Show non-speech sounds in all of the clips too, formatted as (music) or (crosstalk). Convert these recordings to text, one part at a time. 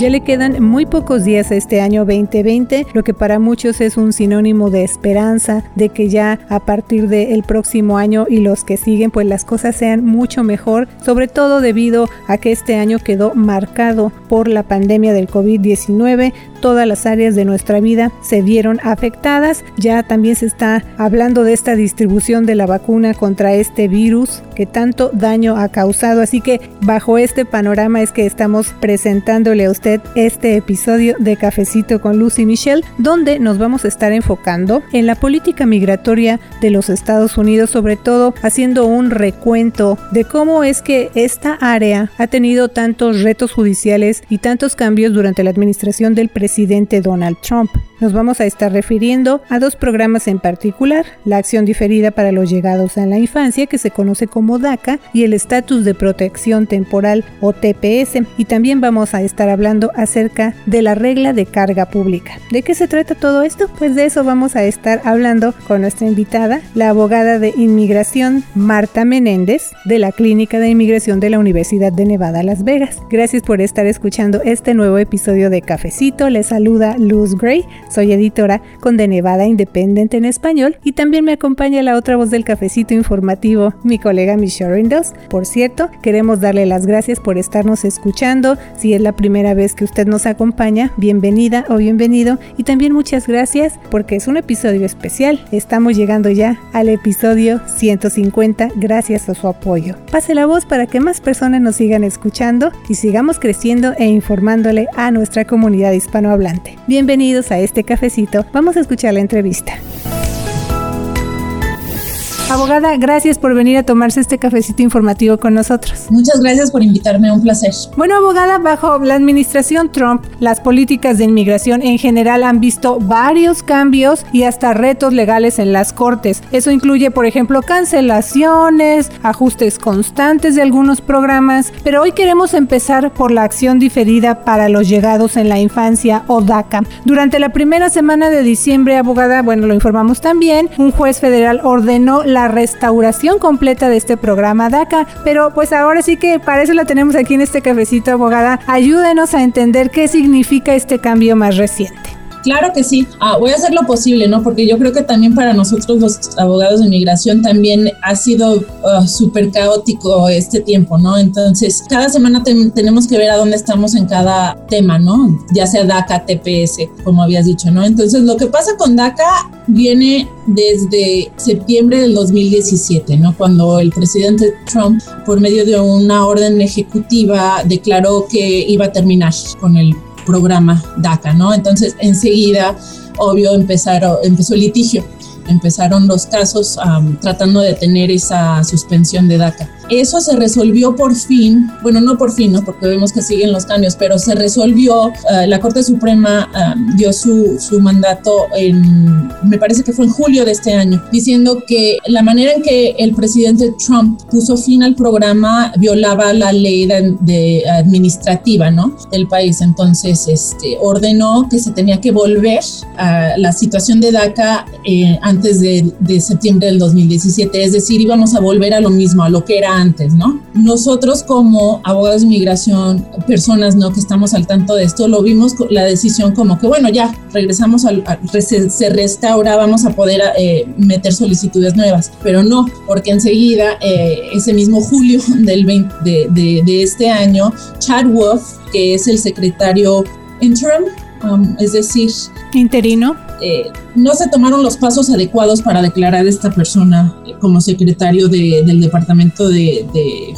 Ya le quedan muy pocos días a este año 2020, lo que para muchos es un sinónimo de esperanza, de que ya a partir del próximo año y los que siguen, pues las cosas sean mucho mejor, sobre todo debido a que este año quedó marcado por la pandemia del COVID-19, todas las áreas de nuestra vida se vieron afectadas. Ya también se está hablando de esta distribución de la vacuna contra este virus que tanto daño ha causado. Así que bajo este panorama es que estamos presentándole a usted este episodio de Cafecito con Lucy Michelle, donde nos vamos a estar enfocando en la política migratoria de los Estados Unidos, sobre todo haciendo un recuento de cómo es que esta área ha tenido tantos retos judiciales y tantos cambios durante la administración del presidente presidente Donald Trump. Nos vamos a estar refiriendo a dos programas en particular, la acción diferida para los llegados a la infancia, que se conoce como DACA, y el estatus de protección temporal o TPS. Y también vamos a estar hablando acerca de la regla de carga pública. ¿De qué se trata todo esto? Pues de eso vamos a estar hablando con nuestra invitada, la abogada de inmigración Marta Menéndez, de la Clínica de Inmigración de la Universidad de Nevada, Las Vegas. Gracias por estar escuchando este nuevo episodio de Cafecito. Saluda Luz Gray. Soy editora con The Nevada Independent en español y también me acompaña la otra voz del cafecito informativo, mi colega Michelle Rindos. Por cierto, queremos darle las gracias por estarnos escuchando. Si es la primera vez que usted nos acompaña, bienvenida o bienvenido y también muchas gracias porque es un episodio especial. Estamos llegando ya al episodio 150 gracias a su apoyo. Pase la voz para que más personas nos sigan escuchando y sigamos creciendo e informándole a nuestra comunidad hispanohablante. Bienvenidos a este cafecito, vamos a escuchar la entrevista. Abogada, gracias por venir a tomarse este cafecito informativo con nosotros. Muchas gracias por invitarme, un placer. Bueno, abogada, bajo la administración Trump, las políticas de inmigración en general han visto varios cambios y hasta retos legales en las cortes. Eso incluye, por ejemplo, cancelaciones, ajustes constantes de algunos programas, pero hoy queremos empezar por la acción diferida para los llegados en la infancia o DACA. Durante la primera semana de diciembre, abogada, bueno, lo informamos también, un juez federal ordenó la restauración completa de este programa DACA. Pero pues ahora sí que para eso la tenemos aquí en este cafecito, abogada. Ayúdenos a entender qué significa este cambio más reciente. Claro que sí, ah, voy a hacer lo posible, ¿no? Porque yo creo que también para nosotros los abogados de inmigración también ha sido ah, súper caótico este tiempo, ¿no? Entonces, cada semana tenemos que ver a dónde estamos en cada tema, ¿no? Ya sea DACA, TPS, como habías dicho, ¿no? Entonces, lo que pasa con DACA viene desde septiembre del 2017, ¿no? Cuando el presidente Trump, por medio de una orden ejecutiva, declaró que iba a terminar con el programa DACA, ¿no? Entonces, enseguida, obvio, empezaron, empezó el litigio, empezaron los casos tratando de tener esa suspensión de DACA. Eso se resolvió por fin, bueno, no por fin, ¿no? porque vemos que siguen los cambios, pero se resolvió, eh, la Corte Suprema eh, dio su, su mandato en, me parece que fue en julio de este año, diciendo que la manera en que el presidente Trump puso fin al programa violaba la ley de, administrativa, ¿no? Del país. Entonces, este, ordenó que se tenía que volver a la situación de DACA eh, antes de, de septiembre del 2017, es decir, íbamos a volver a lo mismo, a lo que era ¿no? Nosotros como abogados de inmigración, personas, ¿no? Que estamos al tanto de esto, lo vimos la decisión como que, bueno, ya regresamos al, se, restaura, vamos a poder eh, meter solicitudes nuevas, pero no, porque enseguida, eh, ese mismo julio (laughs) del 20, de, de, de, este año, Chad Wolf, que es el secretario interim, um, es decir, interino, eh, no se tomaron los pasos adecuados para declarar a esta persona como secretario del Departamento de,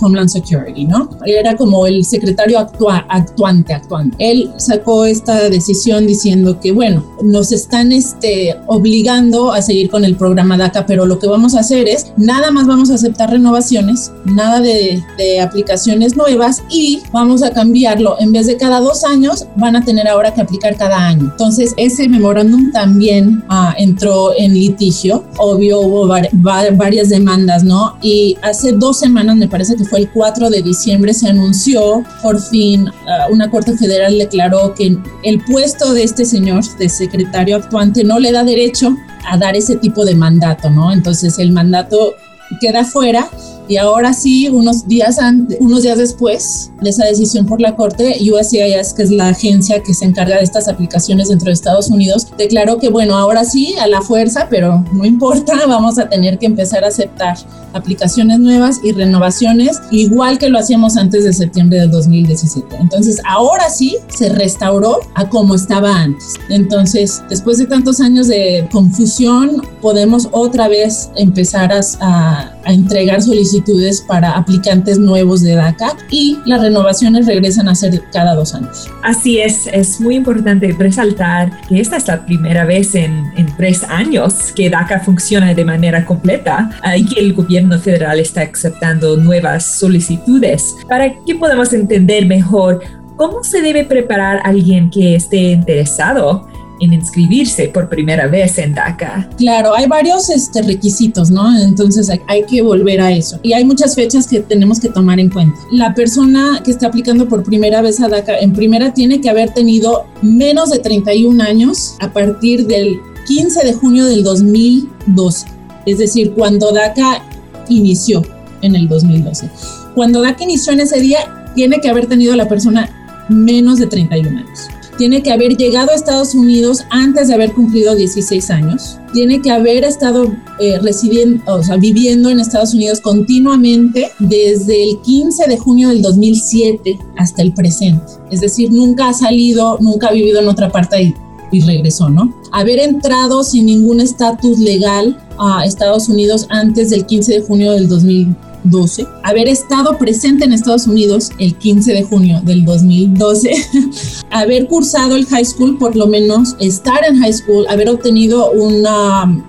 Homeland Security, ¿no? Era como el secretario actuante, actuante. Él sacó esta decisión diciendo que, bueno, nos están este, obligando a seguir con el programa DACA, pero lo que vamos a hacer es, nada más vamos a aceptar renovaciones, nada de, aplicaciones nuevas y vamos a cambiarlo. En vez de cada dos años, van a tener ahora que aplicar cada año. Entonces, ese memorándum también también ah, entró en litigio. Obvio, hubo varias demandas, ¿no? Y hace dos semanas, me parece que fue el 4 de diciembre, se anunció por fin, ah, una corte federal declaró que el puesto de este señor, de secretario actuante, no le da derecho a dar ese tipo de mandato, ¿no? Entonces el mandato queda fuera y ahora sí, unos días, unos días después, de esa decisión por la Corte, USCIS, que es la agencia que se encarga de estas aplicaciones dentro de Estados Unidos, declaró que bueno, ahora sí, a la fuerza, pero no importa, (laughs) vamos a tener que empezar a aceptar aplicaciones nuevas y renovaciones, igual que lo hacíamos antes de septiembre del 2017. Entonces, ahora sí se restauró a como estaba antes. Entonces, después de tantos años de confusión, podemos otra vez empezar a, a, entregar solicitudes para aplicantes nuevos de DACA y las renovaciones regresan a ser cada dos años. Así es, es muy importante resaltar que esta es la primera vez en, en tres años que DACA funciona de manera completa y que el gobierno federal está aceptando nuevas solicitudes. Para que podamos entender mejor cómo se debe preparar alguien que esté interesado en inscribirse por primera vez en DACA. Claro, hay varios este, requisitos, ¿no? Entonces hay, hay, que volver a eso. Y hay muchas fechas que tenemos que tomar en cuenta. La persona que está aplicando por primera vez a DACA, en primera tiene que haber tenido menos de 31 años a partir del 15 de junio del 2012. Es decir, cuando DACA inició en el 2012. Cuando DACA inició en ese día, tiene que haber tenido la persona menos de 31 años. Tiene que haber llegado a Estados Unidos antes de haber cumplido 16 años. Tiene que haber estado eh, o sea, viviendo en Estados Unidos continuamente desde el 15 de junio del 2007 hasta el presente. Es decir, nunca ha salido, nunca ha vivido en otra parte y, regresó, ¿no? Haber entrado sin ningún estatus legal a Estados Unidos antes del 15 de junio del 2012, haber estado presente en Estados Unidos el 15 de junio del 2012, (laughs) haber cursado el high school, por lo menos estar en high school, haber obtenido un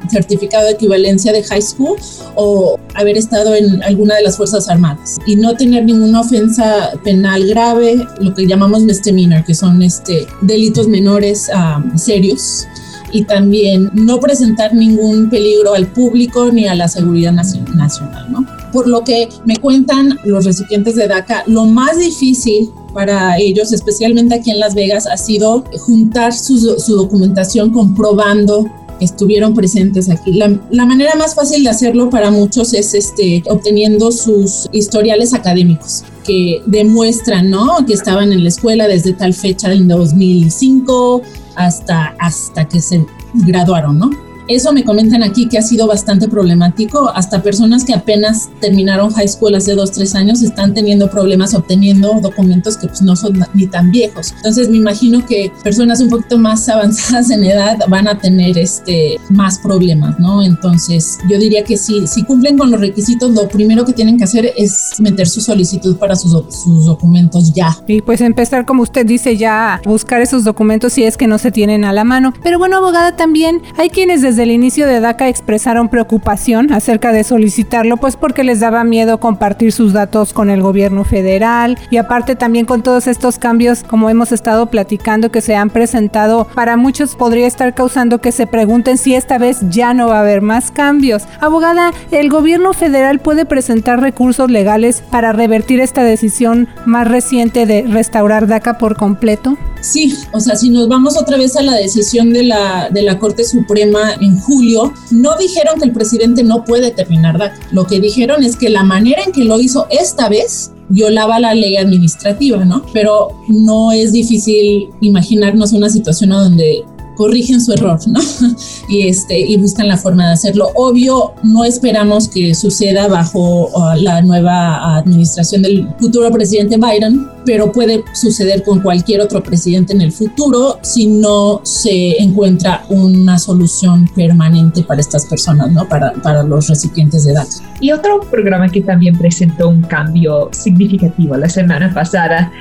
certificado de equivalencia de high school o haber estado en alguna de las Fuerzas Armadas y no tener ninguna ofensa penal grave, lo que llamamos misdemeanor, que son este, delitos menores serios y también no presentar ningún peligro al público ni a la seguridad nacional, ¿no? Por lo que me cuentan los recipientes de DACA, lo más difícil para ellos, especialmente aquí en Las Vegas, ha sido juntar su, su documentación comprobando que estuvieron presentes aquí. La, la, manera más fácil de hacerlo para muchos es este, obteniendo sus historiales académicos que demuestran ¿no? que estaban en la escuela desde tal fecha en 2005 hasta, hasta que se graduaron, ¿no? Eso me comentan aquí que ha sido bastante problemático. Hasta personas que apenas terminaron high school hace dos, tres años están teniendo problemas obteniendo documentos que pues, no son ni tan viejos. Entonces me imagino que personas un poquito más (laughs) avanzadas en edad van a tener este, más problemas, ¿no? Entonces yo diría que si, si cumplen con los requisitos, lo primero que tienen que hacer es meter su solicitud para sus, sus documentos ya. Y pues empezar, como usted dice, ya a buscar esos documentos si es que no se tienen a la mano. Pero bueno, abogada, también hay quienes desde el inicio de DACA expresaron preocupación acerca de solicitarlo, pues porque les daba miedo compartir sus datos con el gobierno federal y aparte también con todos estos cambios, como hemos estado platicando, que se han presentado, para muchos podría estar causando que se pregunten si esta vez ya no va a haber más cambios. Abogada, ¿el gobierno federal puede presentar recursos legales para revertir esta decisión más reciente de restaurar DACA por completo? Sí, o sea, si nos vamos otra vez a la decisión de la, de la Corte Suprema en julio, no dijeron que el presidente no puede terminar DACA. Lo que dijeron es que la manera en que lo hizo esta vez violaba la ley administrativa, ¿no? Pero no es difícil imaginarnos una situación donde corrigen su error, ¿no? (laughs) y, este, y buscan la forma de hacerlo. Obvio, no esperamos que suceda bajo uh, la nueva administración del futuro presidente Biden, pero puede suceder con cualquier otro presidente en el futuro si no se encuentra una solución permanente para estas personas, ¿no? Para, para los recipientes de datos. Y otro programa que también presentó un cambio significativo la semana pasada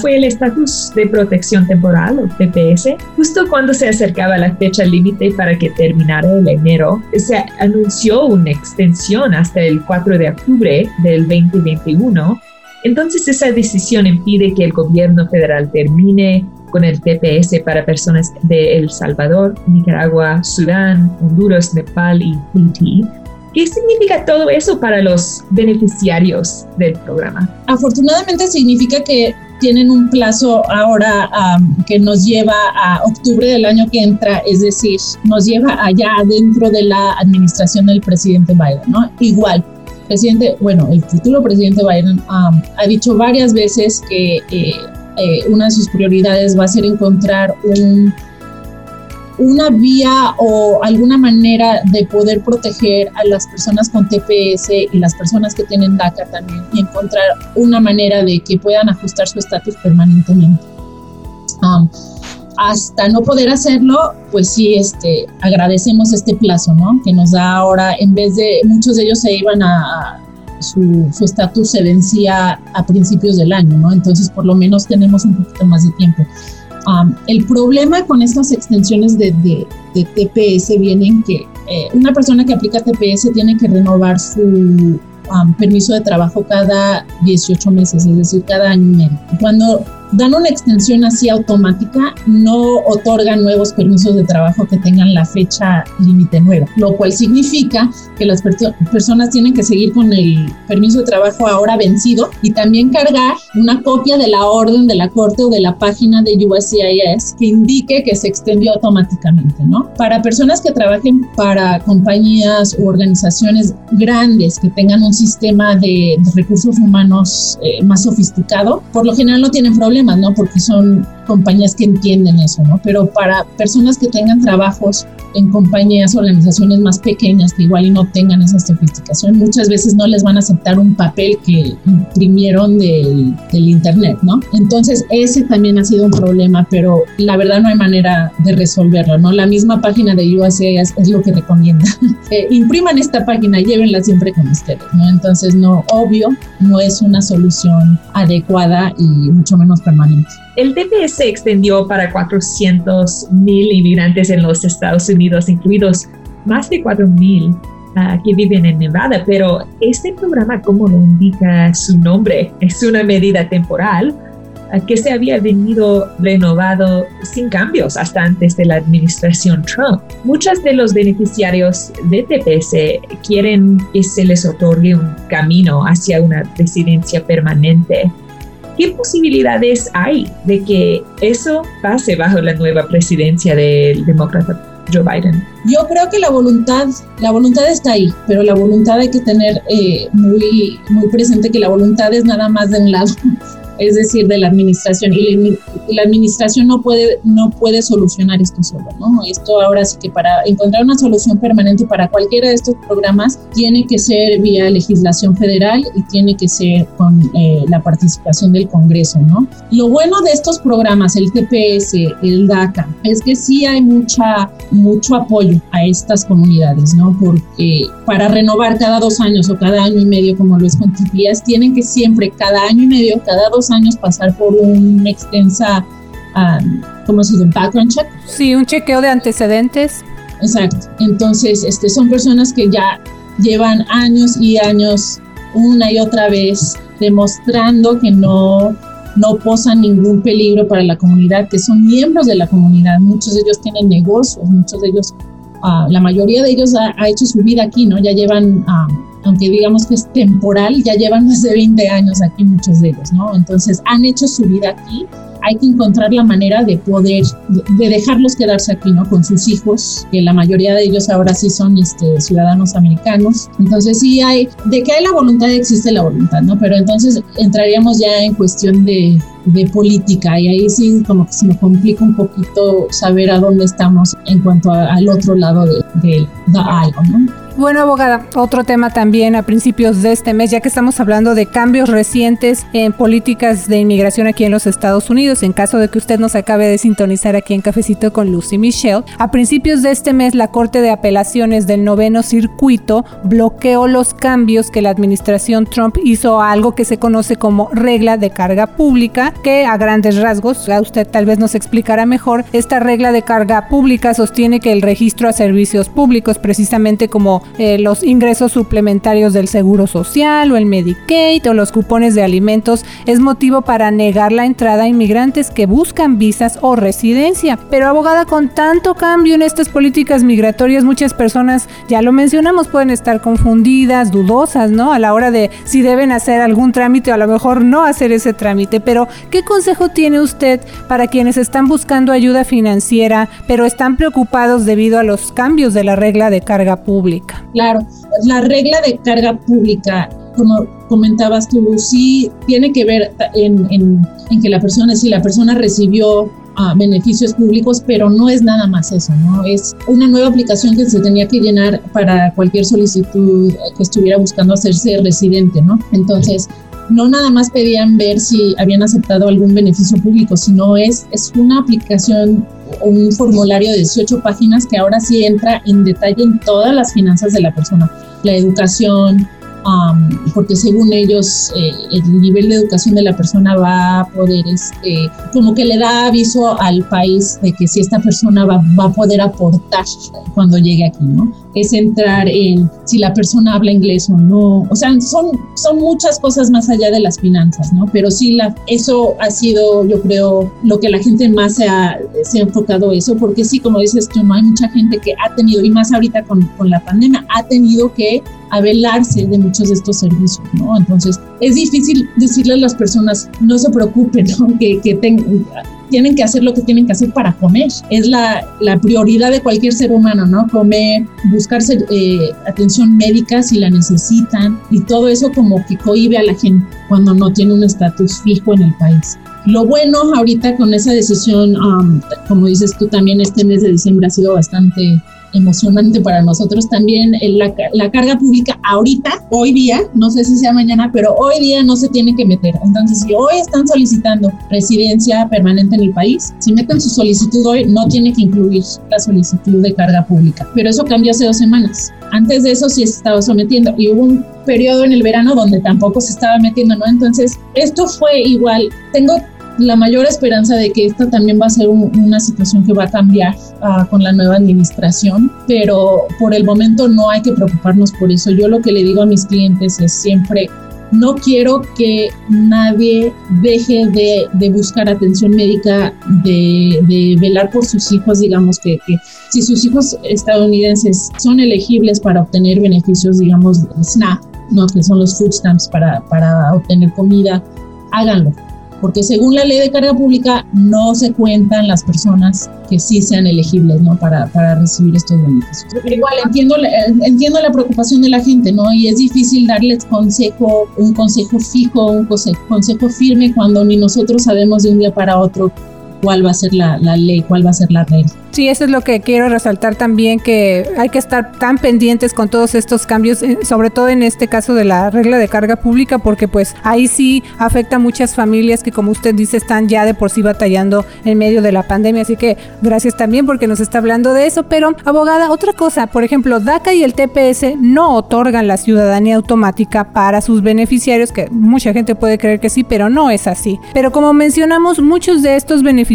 fue el estatus de protección temporal o TPS. Justo cuando se acercaba la fecha límite para que terminara el enero, se anunció una extensión hasta el 4 de octubre del 2021. Entonces esa decisión impide que el gobierno federal termine con el TPS para personas de El Salvador, Nicaragua, Sudán, Honduras, Nepal y Haití. ¿Qué significa todo eso para los beneficiarios del programa? Afortunadamente significa que tienen un plazo ahora que nos lleva a octubre del año que entra, es decir, nos lleva allá dentro de la administración del presidente Biden, ¿no? Igual, presidente, bueno, el futuro presidente Biden um, ha dicho varias veces que eh, eh, una de sus prioridades va a ser encontrar un, una vía o alguna manera de poder proteger a las personas con TPS y las personas que tienen DACA también y encontrar una manera de que puedan ajustar su estatus permanentemente. Um, hasta no poder hacerlo, pues sí, este, agradecemos este plazo, ¿no? Que nos da ahora, en vez de, muchos de ellos se iban a, su estatus se vencía a principios del año, ¿no? Entonces, por lo menos tenemos un poquito más de tiempo. Um, el problema con estas extensiones de, de, TPS viene en que eh, una persona que aplica TPS tiene que renovar su um, permiso de trabajo cada 18 meses, es decir, cada año y medio. Cuando dan una extensión así automática, no otorgan nuevos permisos de trabajo que tengan la fecha límite nueva, lo cual significa que las personas tienen que seguir con el permiso de trabajo ahora vencido y también cargar una copia de la orden de la corte o de la página de USCIS que indique que se extendió automáticamente, ¿no? Para personas que trabajen para compañías u organizaciones grandes que tengan un sistema de, recursos humanos eh, más sofisticado, por lo general no tienen problema ¿no? Porque son compañías que entienden eso, ¿no? Pero para personas que tengan trabajos en compañías, organizaciones más pequeñas que igual y no tengan esa sofisticación, muchas veces no les van a aceptar un papel que imprimieron del, internet, ¿no? Entonces ese también ha sido un problema, pero la verdad no hay manera de resolverlo, ¿no? La misma página de USAID es, lo que recomienda. (laughs) Eh, impriman esta página, llévenla siempre con ustedes, ¿no? Entonces no, obvio, no es una solución adecuada y mucho menos permanente. El TPS se extendió para 400 mil inmigrantes en los Estados Unidos, incluidos más de 4 mil ah, que viven en Nevada, pero este programa, como lo indica su nombre, es una medida temporal ah, que se había venido renovado sin cambios hasta antes de la administración Trump. Muchos de los beneficiarios de TPS quieren que se les otorgue un camino hacia una residencia permanente ¿Qué posibilidades hay de que eso pase bajo la nueva presidencia del demócrata Joe Biden? Yo creo que la voluntad, la voluntad está ahí, pero la voluntad hay que tener eh, muy, muy presente que la voluntad es nada más de un lado es decir, de la administración. Y la, administración no puede, no puede solucionar esto solo, ¿no? Esto ahora sí que para encontrar una solución permanente para cualquiera de estos programas tiene que ser vía legislación federal y tiene que ser con eh, la participación del Congreso, ¿no? Lo bueno de estos programas, el TPS, el DACA, es que sí hay mucha, mucho apoyo a estas comunidades, ¿no? Porque para renovar cada dos años o cada año y medio, como lo es con TPS, tienen que siempre, cada año y medio, cada dos años pasar por una extensa, um, ¿cómo se dice? Background check. Sí, un chequeo de antecedentes. Exacto. Entonces, este, son personas que ya llevan años y años una y otra vez demostrando que no, no posan ningún peligro para la comunidad, que son miembros de la comunidad. Muchos de ellos tienen negocios, muchos de ellos, uh, la mayoría de ellos ha, hecho su vida aquí, ¿no? Ya llevan... Um, aunque digamos que es temporal, ya llevan más de 20 años aquí muchos de ellos, ¿no? Entonces han hecho su vida aquí, hay que encontrar la manera de poder, de dejarlos quedarse aquí, ¿no? Con sus hijos, que la mayoría de ellos ahora sí son este, ciudadanos americanos. Entonces sí hay, de que hay la voluntad, existe la voluntad, ¿no? Pero entonces entraríamos ya en cuestión de, política y ahí sí como que se me complica un poquito saber a dónde estamos en cuanto al otro lado de, de algo, ¿no? Bueno, abogada, otro tema también a principios de este mes, ya que estamos hablando de cambios recientes en políticas de inmigración aquí en los Estados Unidos, en caso de que usted nos acabe de sintonizar aquí en Cafecito con Lucy Michelle, a principios de este mes la Corte de Apelaciones del Noveno Circuito bloqueó los cambios que la administración Trump hizo a algo que se conoce como regla de carga pública, que a grandes rasgos, a usted tal vez nos explicará mejor, esta regla de carga pública sostiene que el registro a servicios públicos, precisamente como eh, los ingresos suplementarios del Seguro Social o el Medicaid o los cupones de alimentos es motivo para negar la entrada a inmigrantes que buscan visas o residencia. Pero abogada, con tanto cambio en estas políticas migratorias, muchas personas, ya lo mencionamos, pueden estar confundidas, dudosas, ¿no? A la hora de si deben hacer algún trámite o a lo mejor no hacer ese trámite. Pero, ¿qué consejo tiene usted para quienes están buscando ayuda financiera, pero están preocupados debido a los cambios de la regla de carga pública? Claro, la regla de carga pública, como comentabas tú, sí tiene que ver en, en, que la persona, si la persona recibió a beneficios públicos, pero no es nada más eso, ¿no? Es una nueva aplicación que se tenía que llenar para cualquier solicitud que estuviera buscando hacerse residente, ¿no? Entonces, no nada más pedían ver si habían aceptado algún beneficio público, sino es, es una aplicación, un formulario de 18 páginas que ahora sí entra en detalle en todas las finanzas de la persona, la educación, porque según ellos eh, el nivel de educación de la persona va a poder, este, como que le da aviso al país de que si esta persona va, va a poder aportar cuando llegue aquí, ¿no? Es entrar en si la persona habla inglés o no, o sea, son, son muchas cosas más allá de las finanzas, ¿no? Pero sí, la, eso ha sido, yo creo, lo que la gente más se ha, se ha enfocado eso, porque sí, como dices tú, ¿no? hay mucha gente que ha tenido, y más ahorita con, con la pandemia, ha tenido que velarse de muchos de estos servicios, ¿no? Entonces, es difícil decirle a las personas, no se preocupen, ¿no? (laughs) que, que tienen que hacer lo que tienen que hacer para comer. Es la, la prioridad de cualquier ser humano, ¿no? Comer, buscarse eh, atención médica si la necesitan y todo eso como que cohibe a la gente cuando no tiene un estatus fijo en el país. Lo bueno ahorita con esa decisión, um, como dices tú también, este mes de diciembre ha sido bastante emocionante para nosotros también la, la, carga pública ahorita, hoy día, no sé si sea mañana, pero hoy día no se tiene que meter. Entonces, si hoy están solicitando residencia permanente en el país, si meten su solicitud hoy, no tiene que incluir la solicitud de carga pública. Pero eso cambió hace dos semanas. Antes de eso sí se estaba sometiendo y hubo un periodo en el verano donde tampoco se estaba metiendo, ¿no? Entonces, esto fue igual. Tengo la mayor esperanza de que esta también va a ser una situación que va a cambiar uh, con la nueva administración, pero por el momento no hay que preocuparnos por eso. Yo lo que le digo a mis clientes es siempre, no quiero que nadie deje de, buscar atención médica, de, velar por sus hijos, digamos que, que, si sus hijos estadounidenses son elegibles para obtener beneficios, digamos, SNAP, ¿no? que son los food stamps para, para obtener comida, háganlo porque según la ley de carga pública no se cuentan las personas que sí sean elegibles ¿no? para, para recibir estos beneficios. Igual entiendo, entiendo la preocupación de la gente, ¿no? Y es difícil darles consejo, un consejo fijo, un consejo, consejo firme cuando ni nosotros sabemos de un día para otro cuál va a ser la, la ley, cuál va a ser la regla. Sí, eso es lo que quiero resaltar también, que hay que estar tan pendientes con todos estos cambios, eh, sobre todo en este caso de la regla de carga pública, porque pues ahí sí afecta a muchas familias que como usted dice están ya de por sí batallando en medio de la pandemia, así que gracias también porque nos está hablando de eso, pero abogada, otra cosa, por ejemplo, DACA y el TPS no otorgan la ciudadanía automática para sus beneficiarios, que mucha gente puede creer que sí, pero no es así. Pero como mencionamos, muchos de estos beneficiarios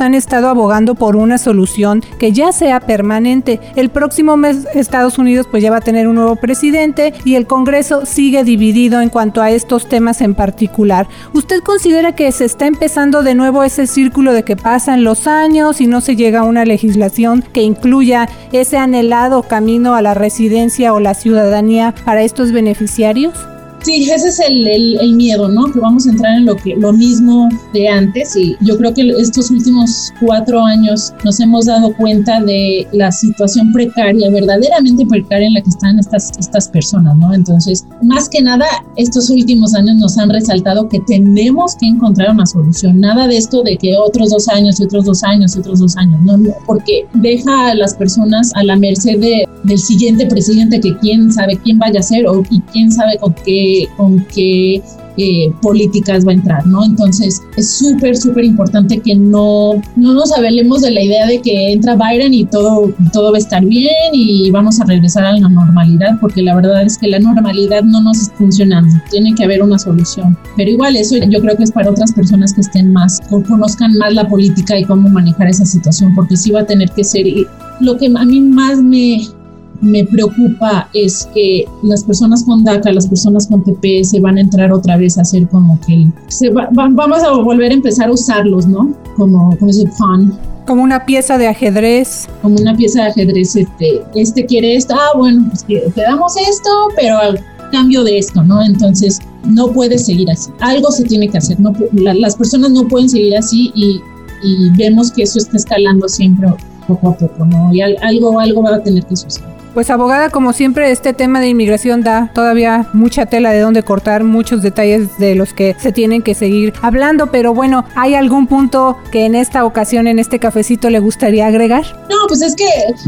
han estado abogando por una solución que ya sea permanente. El próximo mes Estados Unidos pues ya va a tener un nuevo presidente y el Congreso sigue dividido en cuanto a estos temas en particular. ¿Usted considera que se está empezando de nuevo ese círculo de que pasan los años y no se llega a una legislación que incluya ese anhelado camino a la residencia o la ciudadanía para estos beneficiarios? Sí, ese es el, el, miedo, ¿no? Que vamos a entrar en lo, que, lo mismo de antes y yo creo que estos últimos cuatro años nos hemos dado cuenta de la situación precaria, verdaderamente precaria en la que están estas, estas personas, ¿no? Entonces, más que nada, estos últimos años nos han resaltado que tenemos que encontrar una solución. Nada de esto de que otros dos años y otros dos años y otros dos años, no, no porque deja a las personas a la merced de, del siguiente presidente que quién sabe quién vaya a ser o y quién sabe con qué con qué eh, políticas va a entrar, ¿no? Entonces es súper, súper importante que no, no nos avelemos de la idea de que entra Biden y todo, todo va a estar bien y vamos a regresar a la normalidad, porque la verdad es que la normalidad no nos está funcionando, tiene que haber una solución. Pero igual eso yo creo que es para otras personas que estén más, conozcan más la política y cómo manejar esa situación, porque sí va a tener que ser... Lo que a mí más me, me preocupa es que las personas con DACA, las personas con TPS van a entrar otra vez a hacer como que se vamos a volver a empezar a usarlos, ¿no? Como, como ese pan. Como una pieza de ajedrez. Como una pieza de ajedrez, este, este quiere esto, ah, bueno, pues te damos esto, pero al cambio de esto, ¿no? Entonces, no puede seguir así. Algo se tiene que hacer. No, las personas no pueden seguir así y, y, vemos que eso está escalando siempre poco a poco, ¿no? Y algo, algo va a tener que suceder. Pues abogada, como siempre, este tema de inmigración da todavía mucha tela de donde cortar, muchos detalles de los que se tienen que seguir hablando, pero bueno, ¿hay algún punto que en esta ocasión, en este cafecito, le gustaría agregar? No, pues es que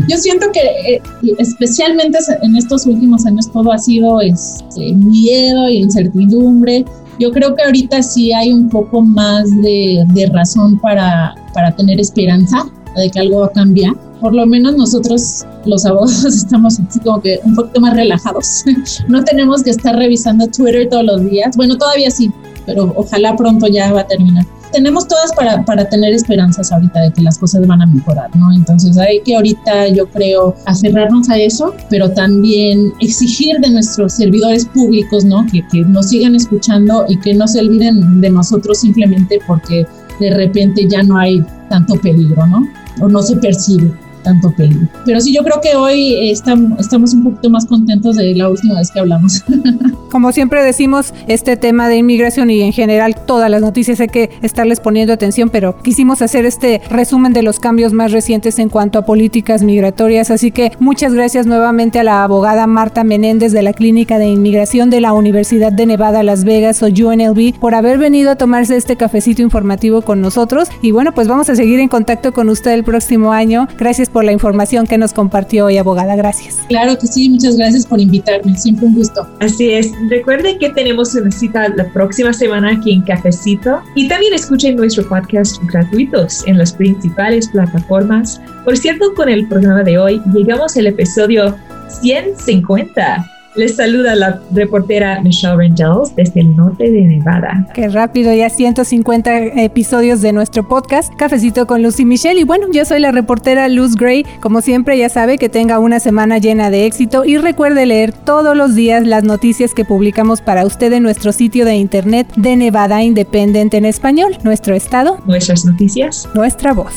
yo siento que eh, especialmente en estos últimos años todo ha sido este, miedo y incertidumbre. Yo creo que ahorita sí hay un poco más de, de razón para, para tener esperanza de que algo va a cambiar por lo menos nosotros los abogados (laughs) estamos así como que un poquito más relajados. (laughs) no tenemos que estar revisando Twitter todos los días. Bueno, todavía sí, pero ojalá pronto ya va a terminar. Tenemos todas para, para tener esperanzas ahorita de que las cosas van a mejorar, ¿no? Entonces hay que ahorita, yo creo, aferrarnos a eso, pero también exigir de nuestros servidores públicos, ¿no? Que, que nos sigan escuchando y que no se olviden de nosotros simplemente porque de repente ya no hay tanto peligro, ¿no? O no se percibe tanto peligro. Pero sí, yo creo que hoy estamos, estamos un poquito más contentos de la última vez que hablamos. (laughs) Como siempre decimos, este tema de inmigración y en general todas las noticias hay que estarles poniendo atención, pero quisimos hacer este resumen de los cambios más recientes en cuanto a políticas migratorias. Así que muchas gracias nuevamente a la abogada Marta Menéndez de la Clínica de Inmigración de la Universidad de Nevada, Las Vegas o UNLV por haber venido a tomarse este cafecito informativo con nosotros. Y bueno, pues vamos a seguir en contacto con usted el próximo año. Gracias por la información que nos compartió hoy, abogada. Gracias. Claro que sí, muchas gracias por invitarme. Siempre un gusto. Así es. Recuerden que tenemos una cita la próxima semana aquí en Cafecito y también escuchen nuestro podcast gratuitos en las principales plataformas. Por cierto, con el programa de hoy llegamos al episodio 150 les saluda la reportera Michelle Rangels desde el norte de Nevada. Qué rápido, ya 150 episodios de nuestro podcast Cafecito con Lucy Michelle. Y bueno, yo soy la reportera Luz Gray. Como siempre, ya sabe que tenga una semana llena de éxito y recuerde leer todos los días las noticias que publicamos para usted en nuestro sitio de internet de Nevada Independent en español. Nuestro estado, nuestras noticias, nuestra voz.